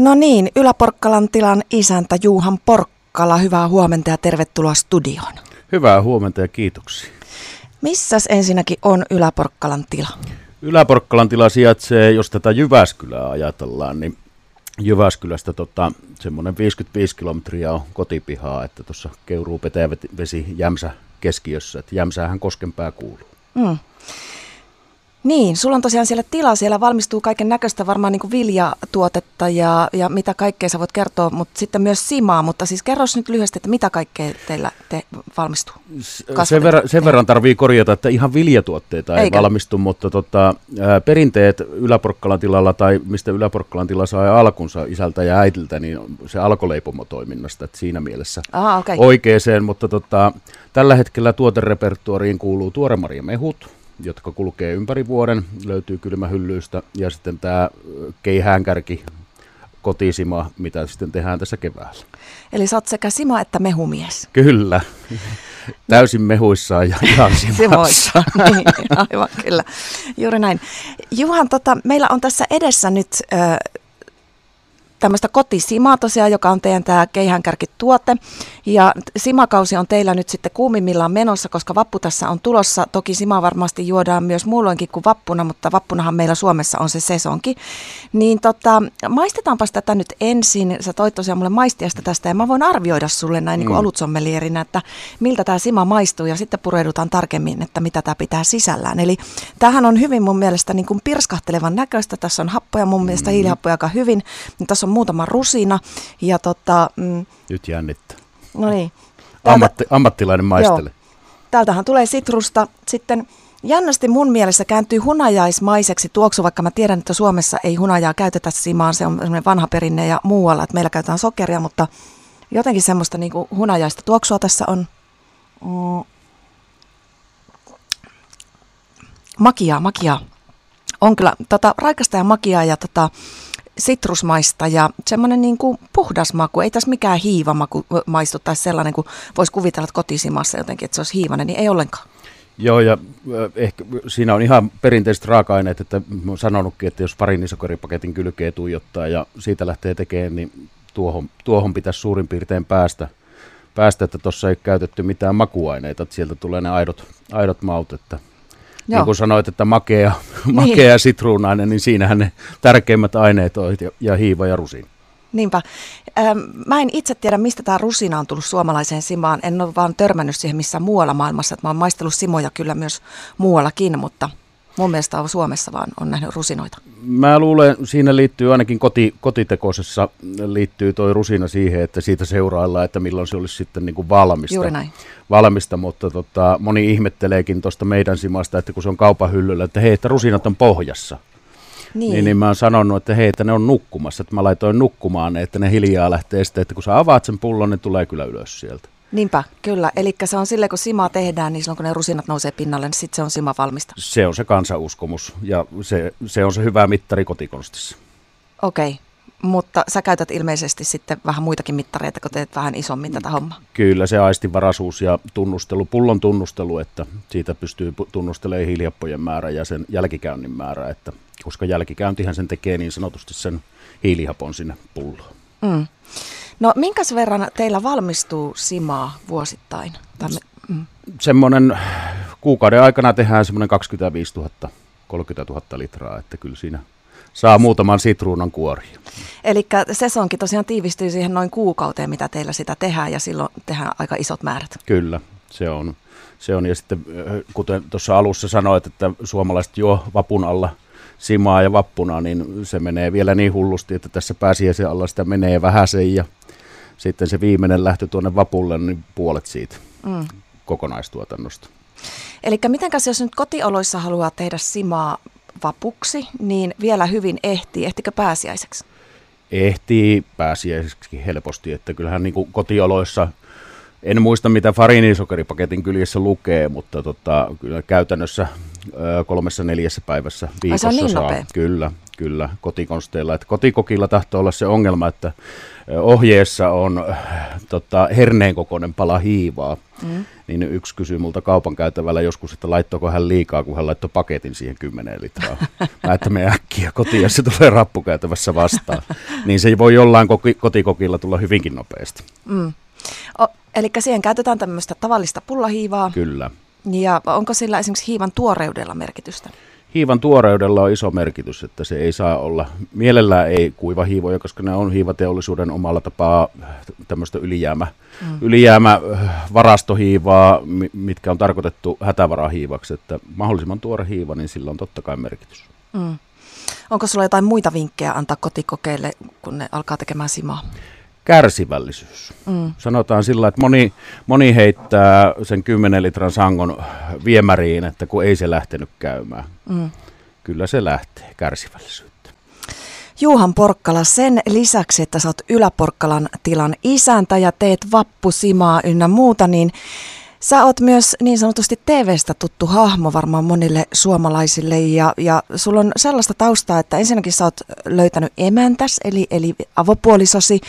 No niin, Yläporkkalan tilan isäntä Juuhan Porkkala, hyvää huomenta ja tervetuloa studioon. Hyvää huomenta ja kiitoksia. Missäs ensinnäkin on Yläporkkalan tila? Yläporkkalan tila sijaitsee, jos tätä Jyväskylää ajatellaan, niin Jyväskylästä tota, semmoinen 55 kilometriä on kotipihaa, että tuossa keuruu petäjävesi Jämsä keskiössä, että Jämsäähän Koskenpää kuuluu. Mm. Niin, sulla on tosiaan siellä tila, siellä valmistuu kaiken näköistä varmaan niin kuin viljatuotetta ja, ja mitä kaikkea sä voit kertoa, mutta sitten myös simaa, mutta siis kerro nyt lyhyesti, että mitä kaikkea teillä te valmistuu? Sen verran, sen verran tarvii korjata, että ihan viljatuotteita ei Eikä. valmistu, mutta tota, ää, perinteet Yläporkkalan tilalla tai mistä Yläporkkalan tila sai alkunsa isältä ja äitiltä, niin se alkoleipomotoiminnasta, että siinä mielessä Aha, okay. oikeeseen, mutta tota, tällä hetkellä tuoterepertuariin kuuluu tuoremarjamehut, jotka kulkee ympäri vuoden, löytyy kylmähyllyistä, ja sitten tämä keihäänkärki, kotisima, mitä sitten tehdään tässä keväällä. Eli sä oot sekä sima että mehumies. Kyllä. Täysin mehuissaan ja ihan simassa. niin, aivan kyllä. Juuri näin. Juhan, tota, meillä on tässä edessä nyt äh, tämmöistä kotisimaa tosiaan, joka on teidän tämä keihänkärkituote. Ja simakausi on teillä nyt sitten kuumimmillaan menossa, koska vappu tässä on tulossa. Toki simaa varmasti juodaan myös muulloinkin kuin vappuna, mutta vappunahan meillä Suomessa on se sesonki. Niin tota, maistetaanpa tätä nyt ensin. Sä toit tosiaan mulle maistiasta tästä ja mä voin arvioida sulle näin mm. niin olutsommelierinä, että miltä tämä sima maistuu ja sitten pureudutaan tarkemmin, että mitä tämä pitää sisällään. Eli tämähän on hyvin mun mielestä niin kuin pirskahtelevan näköistä. Tässä on happoja mun mielestä, mm. hiilihappoja aika hyvin. Tässä on muutama rusina. Ja tota, mm, Nyt jännittää. No niin. Ammatti, ammattilainen maistele. Täältähän tulee sitrusta. Sitten jännästi mun mielessä kääntyy hunajaismaiseksi tuoksu, vaikka mä tiedän, että Suomessa ei hunajaa käytetä simaan. Se on vanha perinne ja muualla, että meillä käytetään sokeria, mutta jotenkin semmoista niin kuin hunajaista tuoksua tässä on. Mm. Makiaa, makiaa. On kyllä tota, raikasta ja makiaa ja tota, sitrusmaista ja semmoinen niin kuin puhdas maku. Ei tässä mikään hiivamaku maistu tai sellainen, kuin voisi kuvitella että kotisimassa jotenkin, että se olisi hiivainen, niin ei ollenkaan. Joo, ja ehkä siinä on ihan perinteiset raaka-aineet, että olen sanonutkin, että jos farinisokeripaketin kylkeen tuijottaa ja siitä lähtee tekemään, niin tuohon, tuohon pitäisi suurin piirtein päästä, päästä että tuossa ei käytetty mitään makuaineita, että sieltä tulee ne aidot, aidot maut, että Joo. Niin kuin sanoit, että makea, niin. makea ja sitruunainen, niin siinähän ne tärkeimmät aineet on ja, ja hiiva ja rusin. Niinpä. Mä en itse tiedä, mistä tämä rusina on tullut suomalaiseen simaan. En ole vaan törmännyt siihen missä muualla maailmassa. Mä oon maistellut simoja kyllä myös muuallakin, mutta Mun mielestä on Suomessa vaan on nähnyt rusinoita. Mä luulen, siinä liittyy ainakin koti, kotitekoisessa liittyy toi rusina siihen, että siitä seuraillaan, että milloin se olisi sitten niin kuin valmista. Juuri näin. Valmista, mutta tota, moni ihmetteleekin tuosta meidän simasta, että kun se on kaupan hyllyllä, että hei, että rusinat on pohjassa. Niin. niin, niin mä oon sanonut, että hei, että ne on nukkumassa, että mä laitoin nukkumaan ne, että ne hiljaa lähtee sitten, että kun sä avaat sen pullon, ne tulee kyllä ylös sieltä. Niinpä, kyllä. Eli se on silleen, kun simaa tehdään, niin silloin kun ne rusinat nousee pinnalle, niin sitten se on sima valmista. Se on se kansauskomus ja se, se on se hyvä mittari kotikonstissa. Okei, okay. mutta sä käytät ilmeisesti sitten vähän muitakin mittareita, kun teet vähän isommin tätä hommaa. Kyllä, se aistivaraisuus ja tunnustelu, pullon tunnustelu, että siitä pystyy tunnustelemaan hiilihappojen määrä ja sen jälkikäynnin määrä, että koska jälkikäyntihän sen tekee niin sanotusti sen hiilihapon sinne pulloon. Mm. No minkä verran teillä valmistuu simaa vuosittain? mm. Semmoinen kuukauden aikana tehdään semmoinen 25 000, 30 000 litraa, että kyllä siinä saa muutaman sitruunan kuori. Eli sesonkin tosiaan tiivistyy siihen noin kuukauteen, mitä teillä sitä tehdään, ja silloin tehdään aika isot määrät. Kyllä, se on. Se on. Ja sitten kuten tuossa alussa sanoit, että suomalaiset juo vapun alla simaa ja vappuna, niin se menee vielä niin hullusti, että tässä pääsiäisen alla sitä menee vähäsen ja sitten se viimeinen lähtö tuonne vapulle, niin puolet siitä mm. kokonaistuotannosta. Eli mitenkäs jos nyt kotioloissa haluaa tehdä simaa vapuksi, niin vielä hyvin ehtii. Ehtikö pääsiäiseksi? Ehtii pääsiäiseksi helposti, että kyllähän niin kotioloissa, en muista mitä farinisokeripaketin kyljessä lukee, mutta tota, kyllä käytännössä kolmessa neljässä päivässä viikossa Ai se on niin saa. Nopea. Kyllä, kyllä, kotikonsteilla. Et kotikokilla tahtoo olla se ongelma, että ohjeessa on tota, herneen kokoinen pala hiivaa. Mm. Niin yksi kysyy multa kaupan käytävällä joskus, että laittoiko hän liikaa, kun hän laittoi paketin siihen 10 litraa. Mä että me äkkiä kotiin, ja se tulee rappukäytävässä vastaan. niin se voi jollain kotikokilla tulla hyvinkin nopeasti. Mm. Eli siihen käytetään tämmöistä tavallista pullahiivaa. Kyllä. Ja onko sillä esimerkiksi hiivan tuoreudella merkitystä? Hiivan tuoreudella on iso merkitys, että se ei saa olla, mielellään ei kuiva hiivoja, koska ne on hiivateollisuuden omalla tapaa tämmöistä ylijäämä, mm. ylijäämä varastohiivaa, mitkä on tarkoitettu hätävarahiivaksi, että mahdollisimman tuore hiiva, niin sillä on totta kai merkitys. Mm. Onko sulla jotain muita vinkkejä antaa kotikokeille, kun ne alkaa tekemään simaa? Kärsivällisyys. Mm. Sanotaan sillä, että moni, moni heittää sen 10 litran sangon viemäriin, että kun ei se lähtenyt käymään. Mm. Kyllä se lähtee, kärsivällisyyttä. Juhan Porkkala, sen lisäksi, että sä oot Yläporkkalan tilan isäntä ja teet vappusimaa ynnä muuta, niin Sä oot myös niin sanotusti TVstä tuttu hahmo varmaan monille suomalaisille ja, ja sulla on sellaista taustaa, että ensinnäkin sä oot löytänyt emäntäs eli, eli avopuolisosi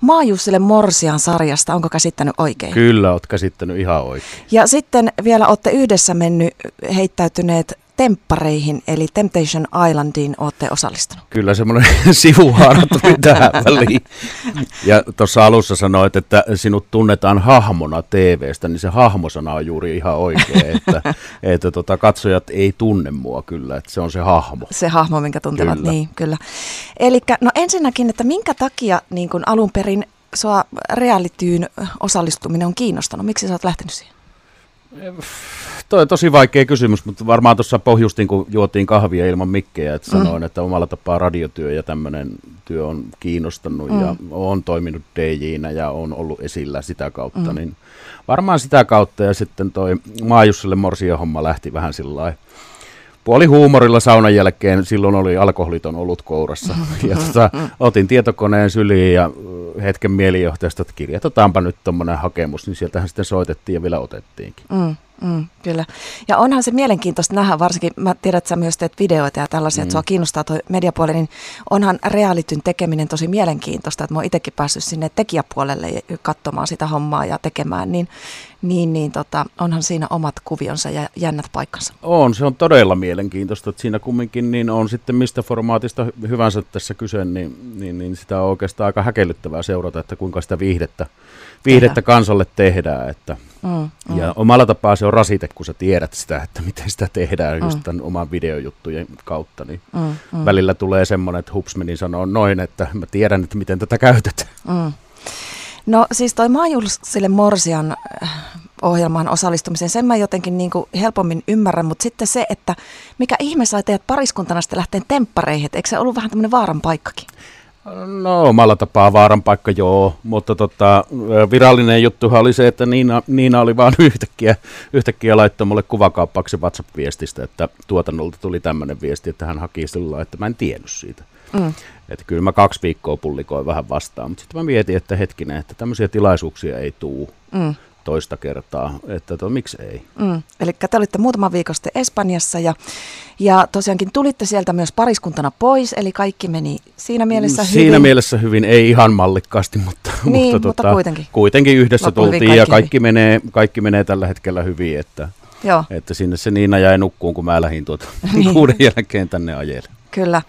Maajussille Morsian sarjasta, onko käsittänyt oikein? Kyllä, oot käsittänyt ihan oikein. Ja sitten vielä olette yhdessä mennyt heittäytyneet temppareihin, eli Temptation Islandiin olette osallistunut. Kyllä semmoinen sivuhaara tuli tähän väliin. Ja tuossa alussa sanoit, että sinut tunnetaan hahmona TVstä, niin se hahmosana on juuri ihan oikein, että, että tota, katsojat ei tunne mua kyllä, että se on se hahmo. Se hahmo, minkä tuntevat, kyllä. niin kyllä. Eli no ensinnäkin, että minkä takia niin kun alun perin sua realityyn osallistuminen on kiinnostanut? Miksi sä oot lähtenyt siihen? Toi on tosi vaikea kysymys, mutta varmaan tuossa pohjustin, kun juotiin kahvia ilman mikkejä, että mm. sanoin, että omalla tapaa radiotyö ja tämmöinen työ on kiinnostanut mm. ja on toiminut dj ja on ollut esillä sitä kautta, mm. niin varmaan sitä kautta ja sitten toi Maajussille Morsia homma lähti vähän sillä puoli huumorilla saunan jälkeen, silloin oli alkoholiton ollut kourassa. Ja tota, otin tietokoneen syliin ja hetken mielijohtajasta, että kirjoitetaanpa nyt tuommoinen hakemus, niin sieltähän sitten soitettiin ja vielä otettiinkin. Mm. Mm, kyllä. Ja onhan se mielenkiintoista nähdä, varsinkin mä tiedän, että sä myös teet videoita ja tällaisia, mm. että sua kiinnostaa tuo mediapuoli, niin onhan realityn tekeminen tosi mielenkiintoista, että mä oon itsekin päässyt sinne tekijäpuolelle katsomaan sitä hommaa ja tekemään, niin, niin, niin tota, onhan siinä omat kuvionsa ja jännät paikkansa. On, se on todella mielenkiintoista, että siinä kumminkin niin on sitten mistä formaatista hyvänsä tässä kyse, niin, niin, niin sitä on oikeastaan aika häkellyttävää seurata, että kuinka sitä viihdettä, viihdettä kansalle tehdään, että Mm, mm. Ja omalla tapaa se on rasite, kun sä tiedät sitä, että miten sitä tehdään mm. just tämän oman videojuttujen kautta. Niin mm, mm. Välillä tulee semmoinen, että Hupsmeni sanoo noin, että mä tiedän, että miten tätä käytetään. Mm. No siis toi Maajulsille Morsian äh, ohjelmaan osallistumisen, sen mä jotenkin niin kuin helpommin ymmärrän, mutta sitten se, että mikä ihme sai teidät pariskuntana sitten lähteen temppareihin, eikö se ollut vähän tämmöinen vaaran paikkakin? No omalla tapaa vaaran paikka joo, mutta tota, virallinen juttuhan oli se, että Niina, Niina oli vaan yhtäkkiä, yhtäkkiä laittoi mulle kuvakaappauksen WhatsApp-viestistä, että tuotannolta tuli tämmöinen viesti, että hän haki silloin, että mä en tiennyt siitä. Mm. Että kyllä mä kaksi viikkoa pullikoin vähän vastaan, mutta sitten mä mietin, että hetkinen, että tämmöisiä tilaisuuksia ei tuu. Mm toista kertaa, että to, miksi ei. Mm. Eli te olitte muutama viikko sitten Espanjassa ja, ja tosiaankin tulitte sieltä myös pariskuntana pois, eli kaikki meni siinä mielessä siinä hyvin. Siinä mielessä hyvin, ei ihan mallikkaasti, mutta, niin, mutta, mutta tota, kuitenkin. kuitenkin yhdessä Loppu tultiin kaikki ja kaikki menee, kaikki menee tällä hetkellä hyvin, että, Joo. että sinne se Niina jäi nukkuun, kun mä lähdin tuota niin. kuuden jälkeen tänne ajelle. Kyllä.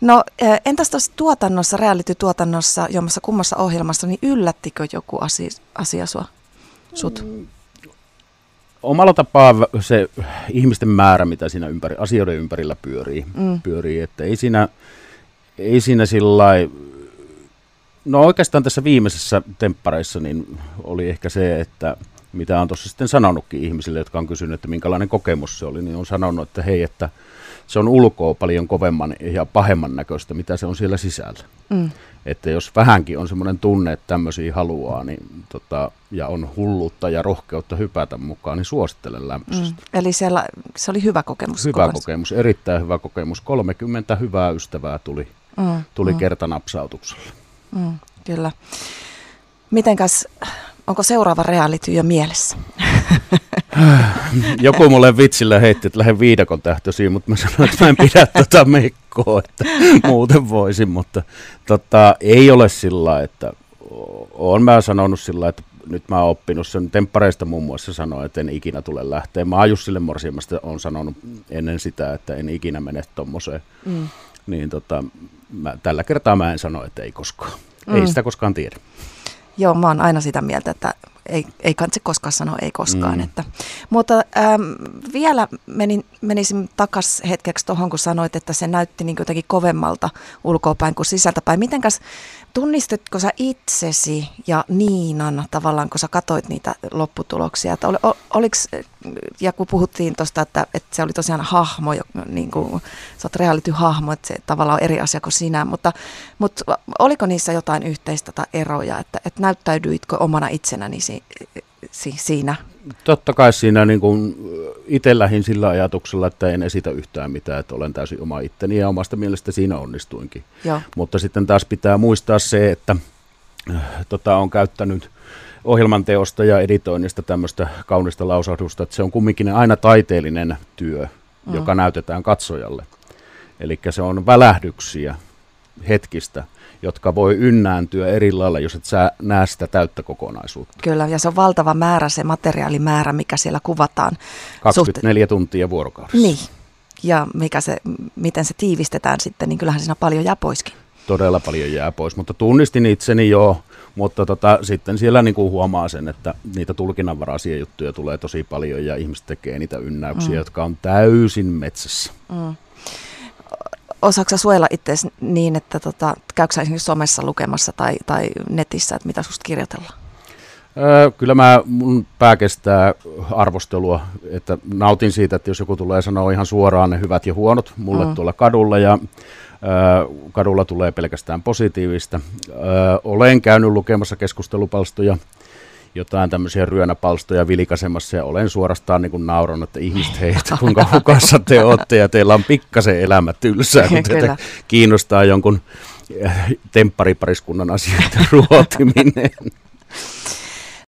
No entäs tuossa tuotannossa, reality-tuotannossa, jommassa kummassa ohjelmassa, niin yllättikö joku asia, asia sua? Sut? Omalla tapaa se ihmisten määrä, mitä siinä ympäri, asioiden ympärillä pyörii, mm. pyörii että ei siinä, ei siinä sillä No oikeastaan tässä viimeisessä temppareissa niin oli ehkä se, että mitä on tuossa sitten sanonutkin ihmisille, jotka on kysynyt, että minkälainen kokemus se oli, niin on sanonut, että hei, että se on ulkoa paljon kovemman ja pahemman näköistä, mitä se on siellä sisällä. Mm. Että jos vähänkin on semmoinen tunne, että tämmöisiä haluaa, niin tota, ja on hulluutta ja rohkeutta hypätä mukaan, niin suosittelen lämpöisesti. Mm. Eli siellä, se oli hyvä kokemus. Hyvä kovasti. kokemus, erittäin hyvä kokemus. 30 hyvää ystävää tuli, mm. tuli mm. kertanapsautuksella. Mm, kyllä. Mitenkäs, onko seuraava reality jo mielessä? Joku mulle vitsillä heitti, että lähden viidakon tähtöisiin, mutta mä sanoin, että mä en pidä tota mekkoa, että muuten voisin, mutta tota, ei ole sillä että olen mä sanonut sillä että nyt mä oon oppinut sen temppareista muun muassa sanoa, että en ikinä tule lähteä. Mä Jussille Morsiamasta on sanonut ennen sitä, että en ikinä mene tommoseen. Mm. Niin tota, mä, tällä kertaa mä en sano, että ei koskaan. Mm. Ei sitä koskaan tiedä. Joo, mä oon aina sitä mieltä, että ei, ei kansi koskaan sanoa ei koskaan. Mm. Että, mutta ähm, vielä menin, menisin takas hetkeksi tuohon, kun sanoit, että se näytti niin jotenkin kovemmalta ulkoapäin kuin sisältäpäin. Mitenkäs tunnistitko sä itsesi ja Niinan tavallaan, kun sä katoit niitä lopputuloksia? Että ol, ol, oliks, ja kun puhuttiin tuosta, että, että se oli tosiaan hahmo, niin kuin, sä oot reality-hahmo, että se tavallaan on eri asia kuin sinä, mutta, mutta oliko niissä jotain yhteistä tai eroja, että, että näyttäydyitkö omana itsenäni si, si, siinä? Totta kai siinä niin kuin itse sillä ajatuksella, että en esitä yhtään mitään, että olen täysin oma itteni ja omasta mielestä siinä onnistuinkin. Joo. Mutta sitten taas pitää muistaa se, että tota, on käyttänyt ohjelman teosta ja editoinnista tämmöistä kaunista lausahdusta, että se on kumminkin aina taiteellinen työ, mm. joka näytetään katsojalle. Eli se on välähdyksiä hetkistä, jotka voi ynnääntyä eri lailla, jos et sä näe sitä täyttä kokonaisuutta. Kyllä, ja se on valtava määrä, se materiaalimäärä, mikä siellä kuvataan. 24 Suhte- tuntia vuorokaudessa. Niin, ja mikä se, miten se tiivistetään sitten, niin kyllähän siinä paljon jää poiskin. Todella paljon jää pois, mutta tunnistin itseni jo, mutta tota, sitten siellä niin kuin huomaa sen, että niitä tulkinnanvaraisia juttuja tulee tosi paljon ja ihmiset tekee niitä ynnäyksiä, mm. jotka on täysin metsässä. Mm osaatko suojella itse niin, että tota, käykö esimerkiksi somessa lukemassa tai, tai netissä, että mitä susta kirjoitellaan? Öö, kyllä mä, mun pää kestää arvostelua, että nautin siitä, että jos joku tulee sanoa ihan suoraan ne hyvät ja huonot mulle mm. tuolla kadulla ja öö, kadulla tulee pelkästään positiivista. Öö, olen käynyt lukemassa keskustelupalstoja jotain tämmöisiä ryönäpalstoja vilikasemassa ja olen suorastaan niin kuin nauranut, että ihmiset heitä, kuinka hukassa te olette ja teillä on pikkasen elämä tylsää, kun teitä kiinnostaa jonkun eh, tempparipariskunnan asioiden ruotiminen.